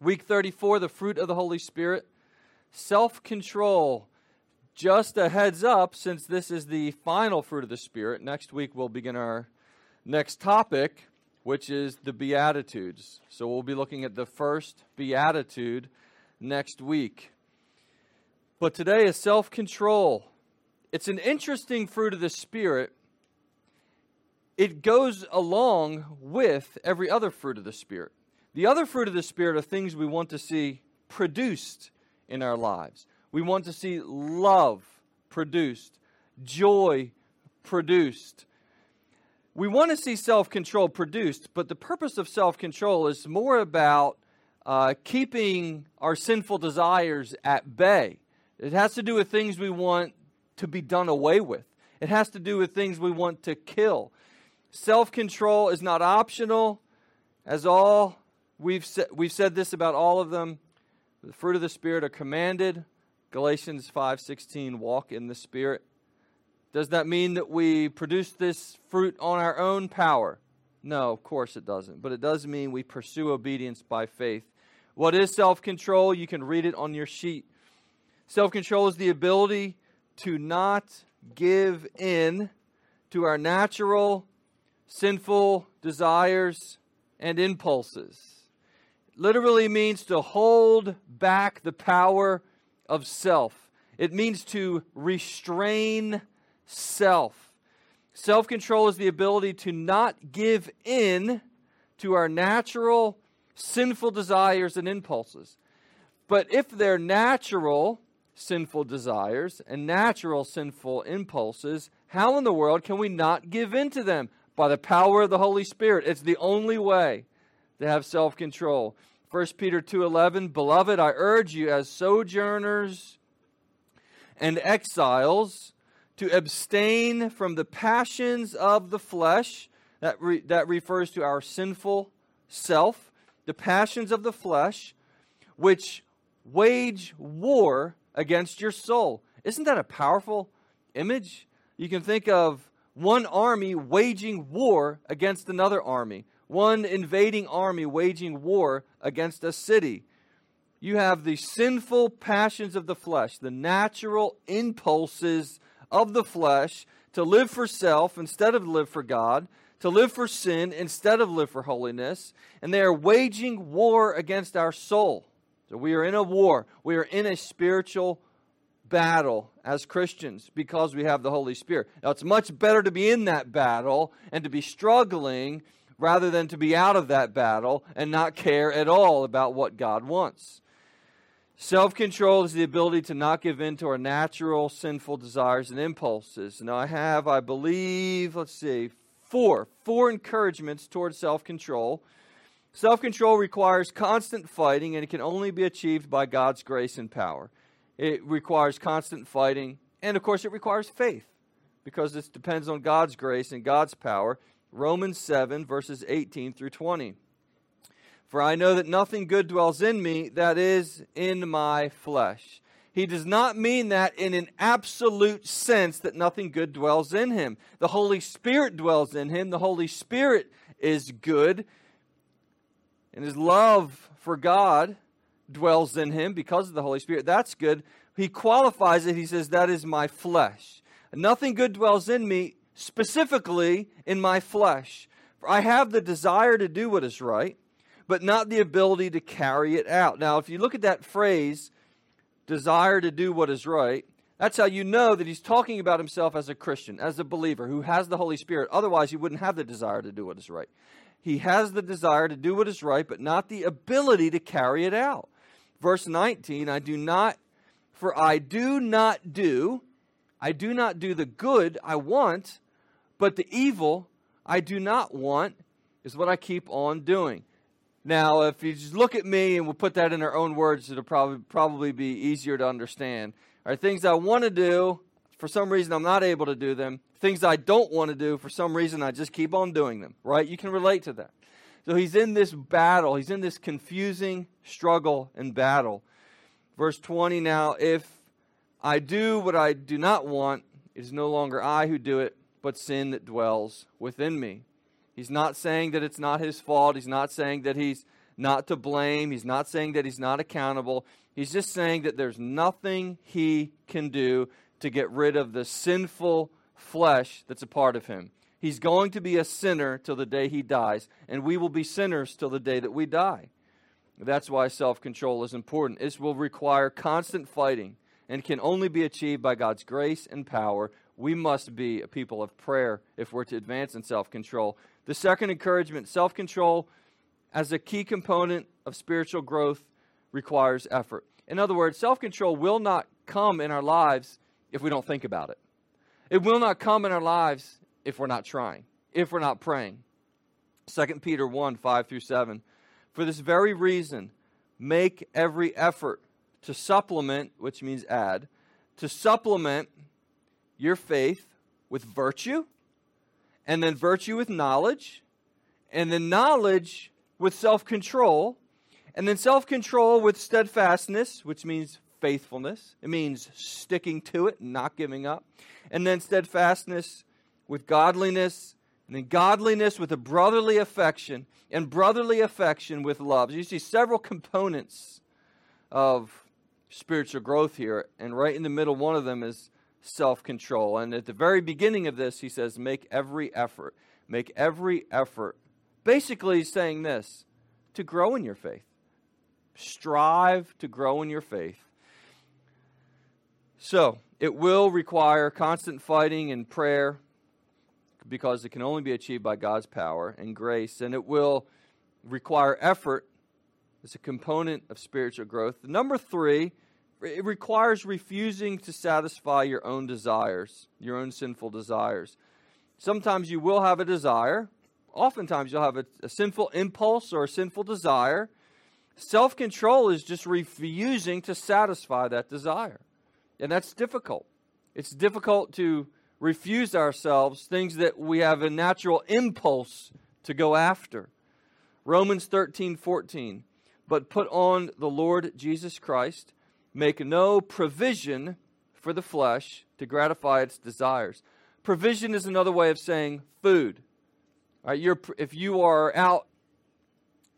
Week 34, the fruit of the Holy Spirit. Self control. Just a heads up, since this is the final fruit of the Spirit, next week we'll begin our next topic, which is the Beatitudes. So we'll be looking at the first Beatitude next week. But today is self control. It's an interesting fruit of the Spirit. It goes along with every other fruit of the Spirit. The other fruit of the Spirit are things we want to see produced in our lives. We want to see love produced, joy produced. We want to see self control produced, but the purpose of self control is more about uh, keeping our sinful desires at bay. It has to do with things we want to be done away with, it has to do with things we want to kill. Self control is not optional, as all we've, sa- we've said this about all of them. The fruit of the Spirit are commanded. Galatians 5:16 walk in the Spirit. Does that mean that we produce this fruit on our own power? No, of course it doesn't. But it does mean we pursue obedience by faith. What is self-control? You can read it on your sheet. Self-control is the ability to not give in to our natural sinful desires and impulses literally means to hold back the power of self. It means to restrain self. Self control is the ability to not give in to our natural sinful desires and impulses. But if they're natural sinful desires and natural sinful impulses, how in the world can we not give in to them? By the power of the Holy Spirit. It's the only way to have self-control. 1 Peter 2:11 Beloved I urge you as sojourners and exiles to abstain from the passions of the flesh. That re- that refers to our sinful self the passions of the flesh which wage war against your soul. Isn't that a powerful image? You can think of one army waging war against another army one invading army waging war against a city. You have the sinful passions of the flesh, the natural impulses of the flesh to live for self instead of live for God, to live for sin instead of live for holiness, and they are waging war against our soul. So we are in a war. We are in a spiritual battle as Christians because we have the Holy Spirit. Now, it's much better to be in that battle and to be struggling rather than to be out of that battle and not care at all about what God wants. Self control is the ability to not give in to our natural sinful desires and impulses. Now, I have, I believe, let's see, four, four encouragements towards self control. Self control requires constant fighting, and it can only be achieved by God's grace and power. It requires constant fighting, and of course, it requires faith because this depends on God's grace and God's power. Romans 7, verses 18 through 20. For I know that nothing good dwells in me, that is, in my flesh. He does not mean that in an absolute sense that nothing good dwells in him. The Holy Spirit dwells in him. The Holy Spirit is good. And his love for God dwells in him because of the Holy Spirit. That's good. He qualifies it. He says, That is my flesh. Nothing good dwells in me specifically in my flesh. For I have the desire to do what is right, but not the ability to carry it out. Now, if you look at that phrase, desire to do what is right, that's how you know that he's talking about himself as a Christian, as a believer who has the Holy Spirit. Otherwise, he wouldn't have the desire to do what is right. He has the desire to do what is right, but not the ability to carry it out. Verse 19 I do not, for I do not do, I do not do the good I want, but the evil I do not want is what I keep on doing. Now, if you just look at me and we'll put that in our own words, it'll probably probably be easier to understand. Are things I want to do, for some reason I'm not able to do them. Things I don't want to do, for some reason I just keep on doing them. Right? You can relate to that. So he's in this battle. He's in this confusing struggle and battle. Verse 20 now, if I do what I do not want, it is no longer I who do it, but sin that dwells within me. He's not saying that it's not his fault. He's not saying that he's not to blame. He's not saying that he's not accountable. He's just saying that there's nothing he can do to get rid of the sinful flesh that's a part of him. He's going to be a sinner till the day he dies, and we will be sinners till the day that we die. That's why self control is important. It will require constant fighting and can only be achieved by God's grace and power. We must be a people of prayer if we're to advance in self control. The second encouragement self control as a key component of spiritual growth requires effort. In other words, self control will not come in our lives if we don't think about it. It will not come in our lives if we're not trying, if we're not praying. 2 Peter 1 5 through 7. For this very reason, make every effort to supplement, which means add, to supplement your faith with virtue, and then virtue with knowledge, and then knowledge with self control, and then self control with steadfastness, which means faithfulness. It means sticking to it, not giving up. And then steadfastness with godliness, and then godliness with a brotherly affection, and brotherly affection with love. So you see several components of spiritual growth here, and right in the middle, one of them is self control. And at the very beginning of this, he says, Make every effort. Make every effort. Basically, he's saying this to grow in your faith. Strive to grow in your faith. So, it will require constant fighting and prayer because it can only be achieved by God's power and grace, and it will require effort as a component of spiritual growth. Number three, it requires refusing to satisfy your own desires, your own sinful desires. Sometimes you will have a desire, oftentimes you'll have a, a sinful impulse or a sinful desire. Self control is just refusing to satisfy that desire. And that's difficult. It's difficult to refuse ourselves things that we have a natural impulse to go after. Romans 13, 14. But put on the Lord Jesus Christ, make no provision for the flesh to gratify its desires. Provision is another way of saying food. Right, if you are out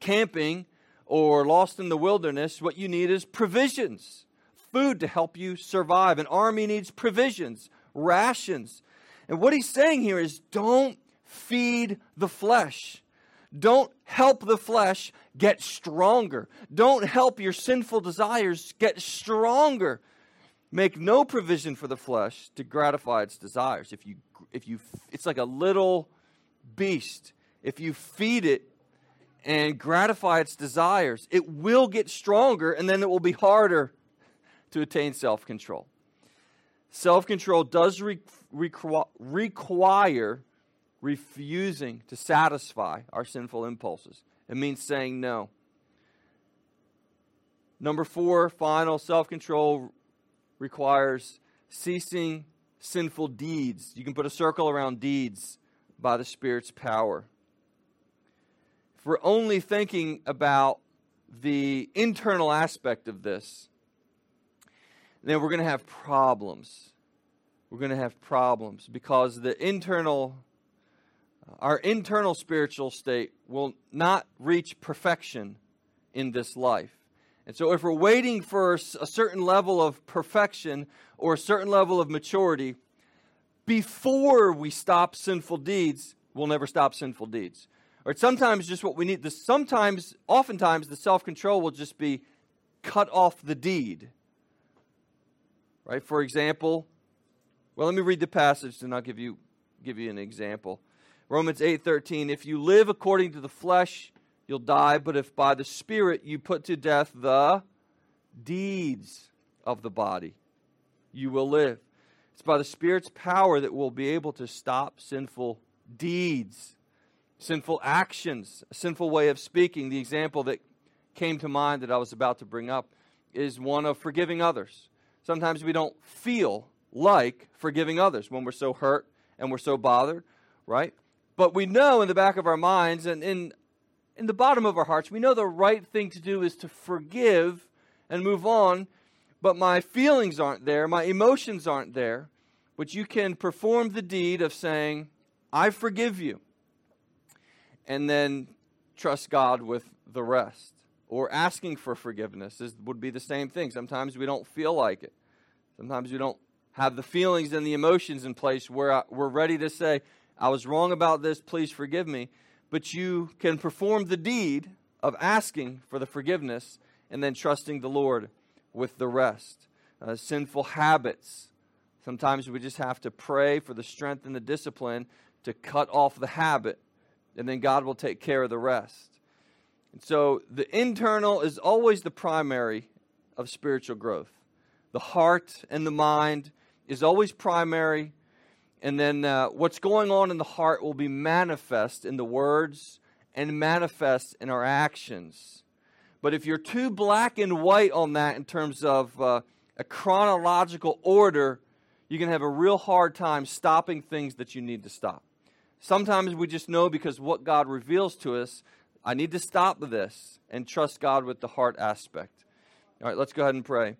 camping or lost in the wilderness, what you need is provisions, food to help you survive. An army needs provisions rations. And what he's saying here is don't feed the flesh. Don't help the flesh get stronger. Don't help your sinful desires get stronger. Make no provision for the flesh to gratify its desires. If you if you it's like a little beast. If you feed it and gratify its desires, it will get stronger and then it will be harder to attain self-control. Self control does re- requ- require refusing to satisfy our sinful impulses. It means saying no. Number four, final self control requires ceasing sinful deeds. You can put a circle around deeds by the Spirit's power. If we're only thinking about the internal aspect of this, then we're going to have problems. We're going to have problems because the internal, our internal spiritual state will not reach perfection in this life. And so, if we're waiting for a certain level of perfection or a certain level of maturity before we stop sinful deeds, we'll never stop sinful deeds. Or sometimes, just what we need, the, sometimes, oftentimes, the self control will just be cut off the deed Right? For example, well, let me read the passage and I'll give you give you an example. Romans 8:13, if you live according to the flesh, you'll die, but if by the spirit you put to death the deeds of the body, you will live. It's by the spirit's power that we'll be able to stop sinful deeds, sinful actions, a sinful way of speaking. The example that came to mind that I was about to bring up is one of forgiving others. Sometimes we don't feel like forgiving others when we're so hurt and we're so bothered, right? But we know in the back of our minds and in, in the bottom of our hearts, we know the right thing to do is to forgive and move on, but my feelings aren't there, my emotions aren't there. But you can perform the deed of saying, I forgive you, and then trust God with the rest. Or asking for forgiveness is, would be the same thing. Sometimes we don't feel like it. Sometimes we don't have the feelings and the emotions in place where we're ready to say, I was wrong about this, please forgive me. But you can perform the deed of asking for the forgiveness and then trusting the Lord with the rest. Uh, sinful habits. Sometimes we just have to pray for the strength and the discipline to cut off the habit, and then God will take care of the rest. And so the internal is always the primary of spiritual growth. The heart and the mind is always primary, and then uh, what's going on in the heart will be manifest in the words and manifest in our actions. But if you're too black and white on that in terms of uh, a chronological order, you can have a real hard time stopping things that you need to stop. Sometimes we just know because what God reveals to us, I need to stop this and trust God with the heart aspect. All right, let's go ahead and pray.